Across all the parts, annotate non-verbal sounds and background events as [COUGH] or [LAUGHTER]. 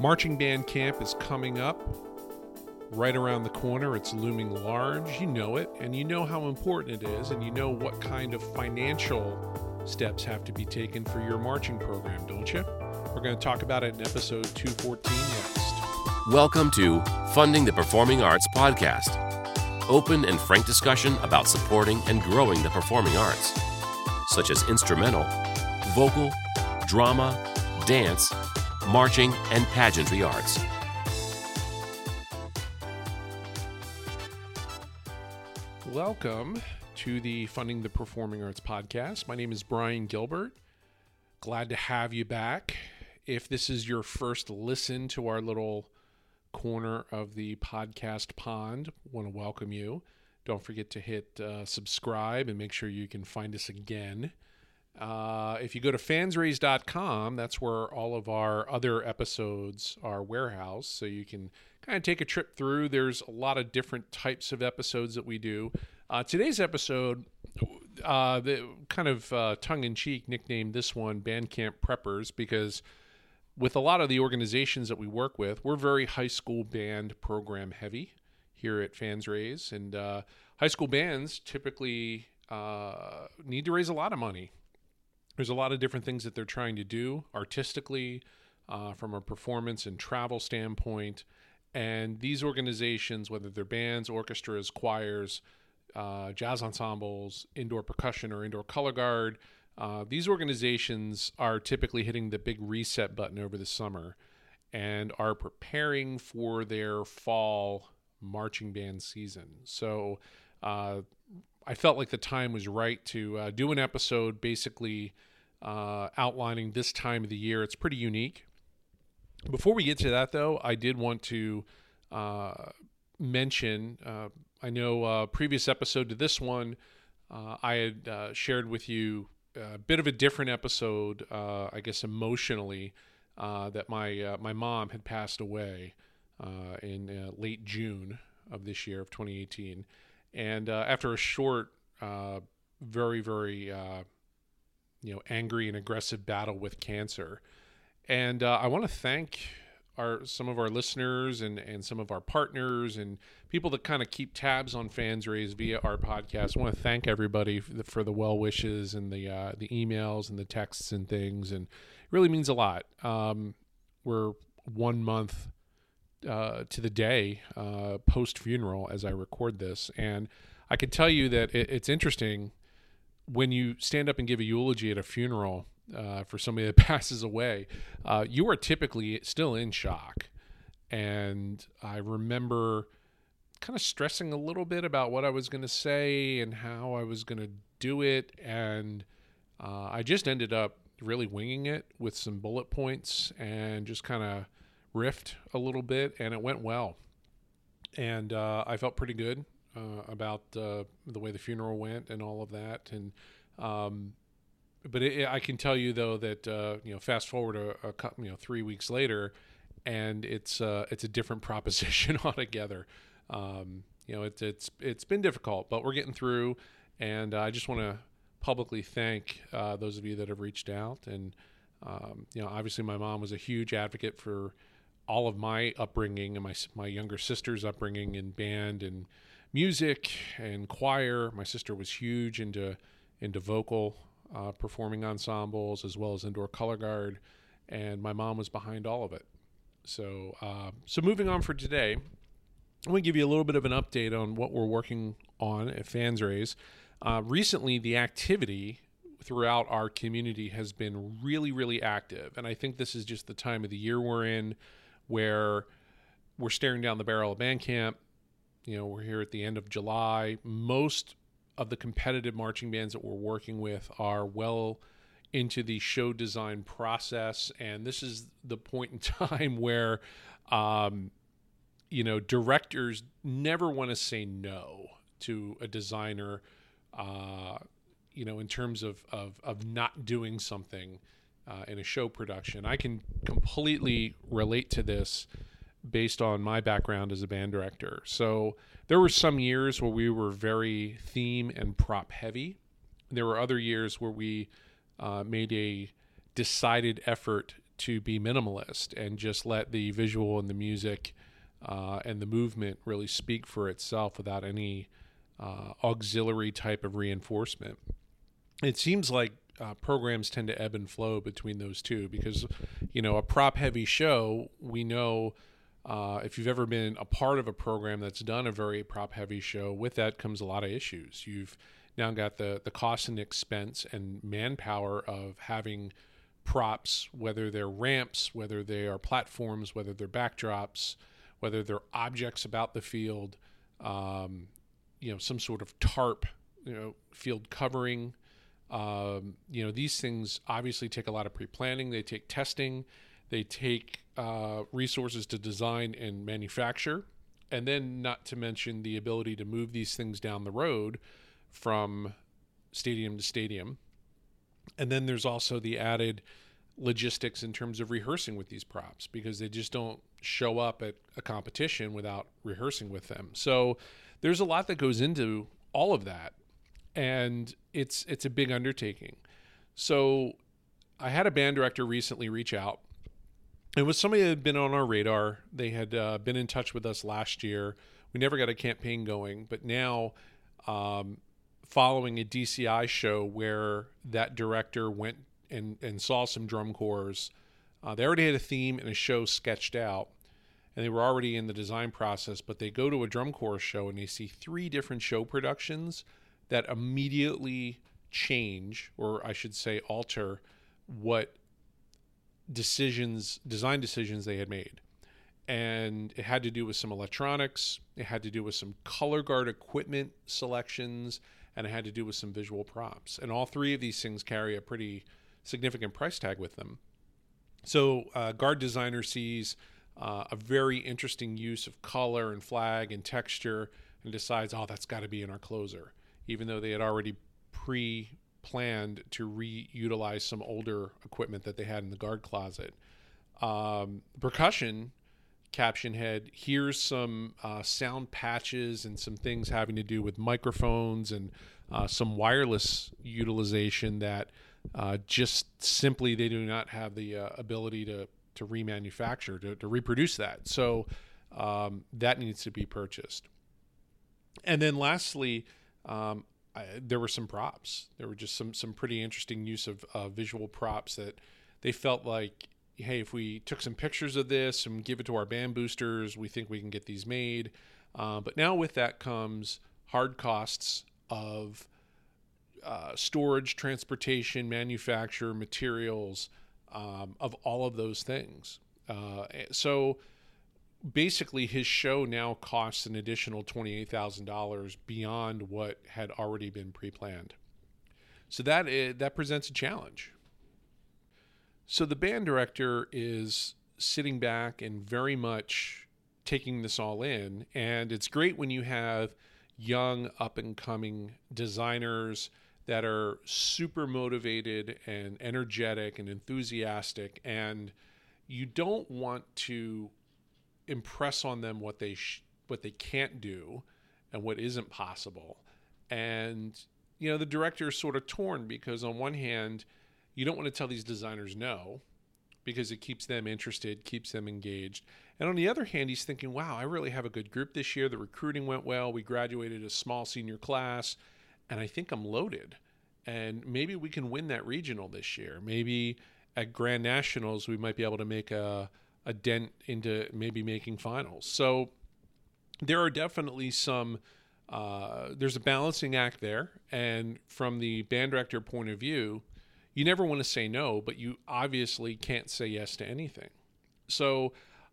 Marching band camp is coming up right around the corner. It's looming large. You know it, and you know how important it is, and you know what kind of financial steps have to be taken for your marching program, don't you? We're going to talk about it in episode 214 next. Welcome to Funding the Performing Arts podcast. Open and frank discussion about supporting and growing the performing arts, such as instrumental, vocal, drama, dance, marching, and pageantry arts. Welcome to the Funding the Performing Arts podcast. My name is Brian Gilbert. Glad to have you back. If this is your first listen to our little corner of the podcast pond, want to welcome you. Don't forget to hit uh, subscribe and make sure you can find us again. Uh, if you go to fansraise.com, that's where all of our other episodes are warehouse. So you can kind of take a trip through. There's a lot of different types of episodes that we do. Uh, today's episode, uh, the kind of uh, tongue in cheek nicknamed this one Bandcamp Preppers because with a lot of the organizations that we work with, we're very high school band program heavy here at Fans Raise. And uh, high school bands typically uh, need to raise a lot of money there's a lot of different things that they're trying to do artistically uh, from a performance and travel standpoint. And these organizations whether they're bands orchestras choirs uh, jazz ensembles indoor percussion or indoor color guard uh, these organizations are typically hitting the big reset button over the summer and are preparing for their fall marching band season. So uh, I felt like the time was right to uh, do an episode basically uh, outlining this time of the year. It's pretty unique. Before we get to that, though, I did want to uh, mention uh, I know uh, previous episode to this one, uh, I had shared with you a bit of a different episode, I guess emotionally, that my my mom had passed away in late June of this year of 2018, and after a short, very very you know angry and aggressive battle with cancer. And uh, I want to thank our some of our listeners and and some of our partners and people that kind of keep tabs on fans raised via our podcast. I want to thank everybody for the, for the well wishes and the uh, the emails and the texts and things, and it really means a lot. Um, we're one month uh, to the day uh, post funeral as I record this, and I can tell you that it, it's interesting when you stand up and give a eulogy at a funeral uh, for somebody that [LAUGHS] passes away, uh, you are typically still in shock. And I remember kind of stressing a little bit about what I was going to say and how I was going to do it. And uh, I just ended up really winging it with some bullet points and just kind of riffed a little bit, and it went well. And uh, I felt pretty good uh, about uh, the way the funeral went and all of that. And um, but it, I can tell you though that uh, you know, fast forward a, a you know three weeks later, and it's uh, it's a different [LAUGHS] proposition [LAUGHS] altogether. Um, you know, it's it's it's been difficult, but we're getting through. And I just want to publicly thank uh, those of you that have reached out. And um, you know, obviously, my mom was a huge advocate for all of my upbringing and my my younger sister's upbringing in band and music and choir. My sister was huge into into vocal uh, performing ensembles as well as indoor color guard, and my mom was behind all of it. So, uh, so moving on for today, I'm going to give you a little bit of an update on what we're working on at Fans Raise. Uh, recently, the activity throughout our community has been really, really active, and I think this is just the time of the year we're in, where we're staring down the barrel of Bandcamp you know, we're here at the end of July. Most of the competitive marching bands that we're working with are well into the show design process, and this is the point in [LAUGHS] time where, um, you know, directors never want to say no to a designer. Uh, you know, in terms of of of not doing something uh, in a show production, I can completely relate to this based on my background as a band director. So there were some years where we were very theme and prop heavy. There were other years where we uh, made a decided effort to be minimalist and just let the visual and the music uh, and the movement really speak for itself without any uh, auxiliary type of reinforcement. It seems like uh, programs tend to ebb and flow between those two because, you know, a prop heavy show, we know uh, if you've ever been a part of a program that's done a very prop heavy show, with that comes a lot of issues. You've now got the, the cost and expense and manpower of having props, whether they're ramps, whether they are platforms, whether they're backdrops, whether they're objects about the field, um, you know, some sort of tarp, you know, field covering. Um, you know, these things obviously take a lot of pre planning, they take testing, they take uh, resources to design and manufacture, and then not to mention the ability to move these things down the road from stadium to stadium. And then there's also the added logistics in terms of rehearsing with these props because they just don't show up at a competition without rehearsing with them. So there's a lot that goes into all of that and it's it's a big undertaking. So I had a band director recently reach out. It was somebody that had been on our radar. They had uh, been in touch with us last year. We never got a campaign going, but now, um, following a DCI show where that director went and, and saw some drum corps, uh, they already had a theme and a show sketched out, and they were already in the design process. But they go to a drum corps show and they see three different show productions that immediately change, or I should say, alter what decisions, design decisions they had made. And it had to do with some electronics, it had to do with some color guard equipment selections, and it had to do with some visual props. And all three of these things carry a pretty significant price tag with them. So, uh, guard designer sees uh, a very interesting use of color and flag and texture and decides, oh, that's got to be in our closer even though they had already pre planned to reutilize some older equipment that they had in the guard closet. Um, percussion caption head hears some uh, sound patches and some things having to do with microphones and uh, some wireless utilization that uh, just simply they do not have the uh, ability to to remanufacture to, to reproduce that so um, that needs to be purchased and then lastly um, I, there were some props. There were just some some pretty interesting use of uh, visual props that they felt like, hey, if we took some pictures of this and give it to our band boosters, we think we can get these made. Uh, but now with that comes hard costs of uh, storage, transportation, manufacture, materials, um, of all of those things. Uh, so basically his show now costs an additional $28,000 beyond what had already been pre-planned. So that is, that presents a challenge. So the band director is sitting back and very much taking this all in and it's great when you have young up and coming designers that are super motivated and energetic and enthusiastic and you don't want to impress on them what they sh- what they can't do and what isn't possible. And you know, the director is sort of torn because on one hand, you don't want to tell these designers no because it keeps them interested, keeps them engaged. And on the other hand, he's thinking, wow, I really have a good group this year. The recruiting went well. We graduated a small senior class, and I think I'm loaded. And maybe we can win that regional this year. Maybe at Grand Nationals, we might be able to make a, a dent into maybe making finals. So there are definitely some. Uh, there's a balancing act there, and from the band director point of view, you never want to say no, but you obviously can't say yes to anything. So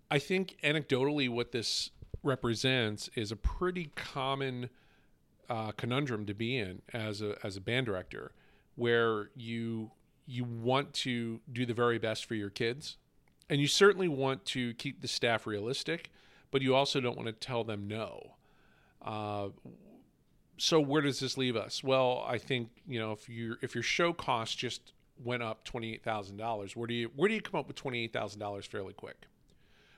I think anecdotally, what this represents is a pretty common uh, conundrum to be in as a as a band director, where you you want to do the very best for your kids and you certainly want to keep the staff realistic, but you also don't want to tell them no. Uh, so where does this leave us? Well, I think you know if your if your show cost just went up twenty eight thousand dollars, where do you where do you come up with twenty eight thousand dollars fairly quick?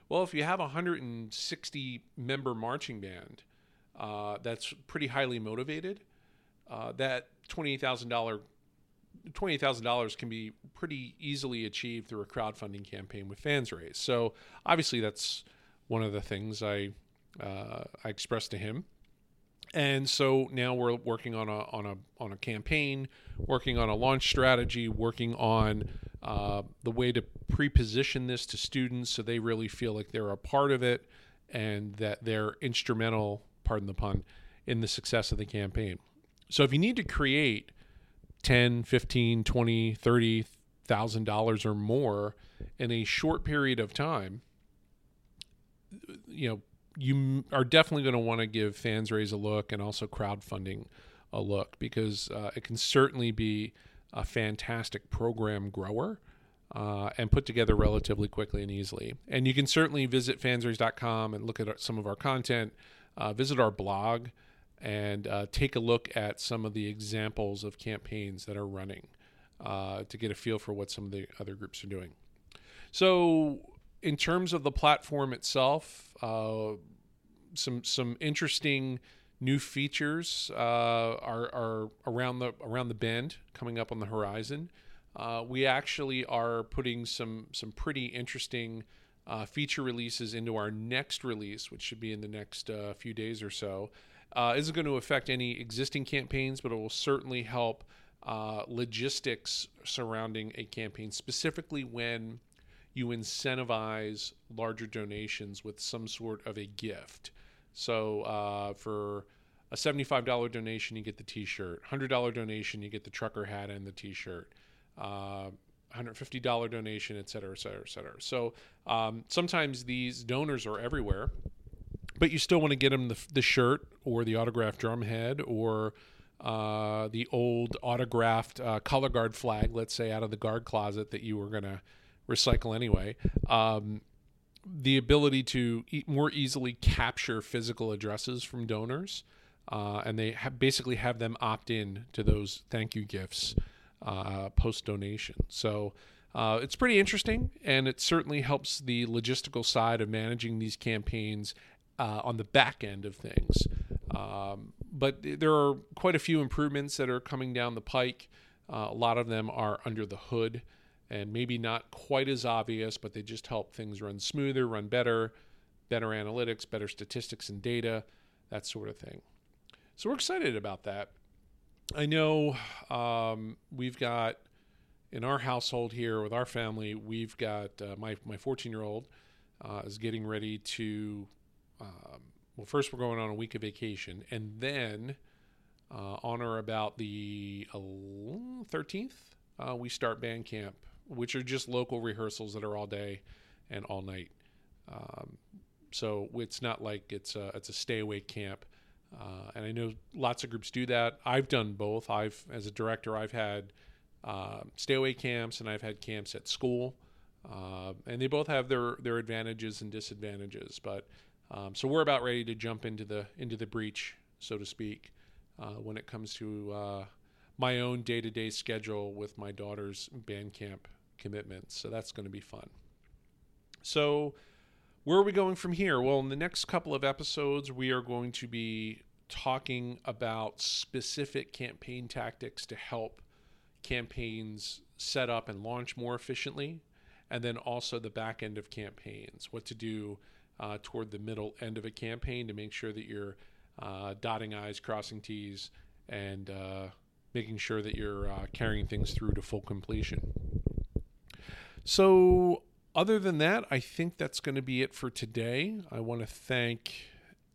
Well, if you have a hundred and sixty member marching band uh, that's pretty highly motivated, uh, that twenty eight thousand dollar $20,000 can be pretty easily achieved through a crowdfunding campaign with Fans Raise. So obviously that's one of the things I uh, I expressed to him. And so now we're working on a on a on a campaign, working on a launch strategy, working on uh, the way to pre-position this to students so they really feel like they're a part of it and that they're instrumental, pardon the pun, in the success of the campaign. So if you need to create 10, 15, 20, 30 thousand dollars or more in a short period of time, you know, you are definitely going to want to give fans raise a look and also crowdfunding a look because uh, it can certainly be a fantastic program grower uh, and put together relatively quickly and easily. And you can certainly visit fansraise.com and look at some of our content, uh, visit our blog, and uh, take a look at some of the examples of campaigns that are running uh, to get a feel for what some of the other groups are doing. So, in terms of the platform itself, uh, some some interesting new features uh, are, are around the around the bend coming up on the horizon. Uh, we actually are putting some some pretty interesting uh, feature releases into our next release, which should be in the next few days or so. Uh, isn't going to affect any existing campaigns, but it will certainly help uh, logistics surrounding a campaign, specifically when you incentivize larger donations with some sort of a gift. So uh, for a $75 donation, you get the t-shirt. $100 donation, you get the trucker hat and the t-shirt. Uh, $150 donation, et cetera, et cetera, et cetera. So um, sometimes these donors are everywhere, but you still want to get them the, the shirt or the autographed drum head or uh, the old autographed uh, color guard flag, let's say, out of the guard closet that you were going to recycle anyway. Um, the ability to e- more easily capture physical addresses from donors, uh, and they ha- basically have them opt in to those thank you gifts uh, post donation. So uh, it's pretty interesting, and it certainly helps the logistical side of managing these campaigns uh, on the back end of things. Um, but there are quite a few improvements that are coming down the pike. Uh, a lot of them are under the hood and maybe not quite as obvious, but they just help things run smoother, run better, better analytics, better statistics and data, that sort of thing. So we're excited about that. I know um, we've got in our household here with our family, we've got uh, my my 14 year old uh, is getting ready to. Um, well, first we're going on a week of vacation, and then uh, on or about the 13th, uh, we start band camp which are just local rehearsals that are all day and all night. Um, so it's not like it's a, it's a stay away camp. Uh, and I know lots of groups do that. I've done both. I've, as a director, I've had uh, stay away camps and I've had camps at school. Uh, and they both have their, their advantages and disadvantages. But um, so we're about ready to jump into the into the breach, so to speak, uh, when it comes to uh, my own day to day schedule with my daughter's band camp commitments. So that's going to be fun. So, where are we going from here? Well, in the next couple of episodes, we are going to be talking about specific campaign tactics to help campaigns set up and launch more efficiently, and then also the back end of campaigns, what to do uh, toward the middle end of a campaign to make sure that you're uh, dotting I's, crossing T's, and uh, making sure that you're uh, carrying things through to full completion. So, other than that, I think that's going to be it for today. I want to thank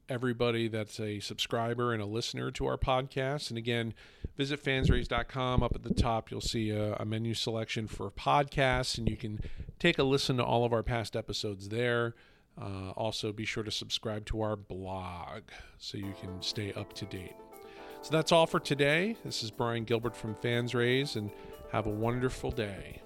everybody that's a subscriber and a listener to our podcast. And again, visit fansraise.com. Up at the top, you'll see a, a, menu selection for podcasts, and you can take a listen to all of our past episodes there. Uh, also, be sure to subscribe to our blog so you can stay up to date. So that's all for today. This is Brian Gilbert from Fans Raise, and have a wonderful day.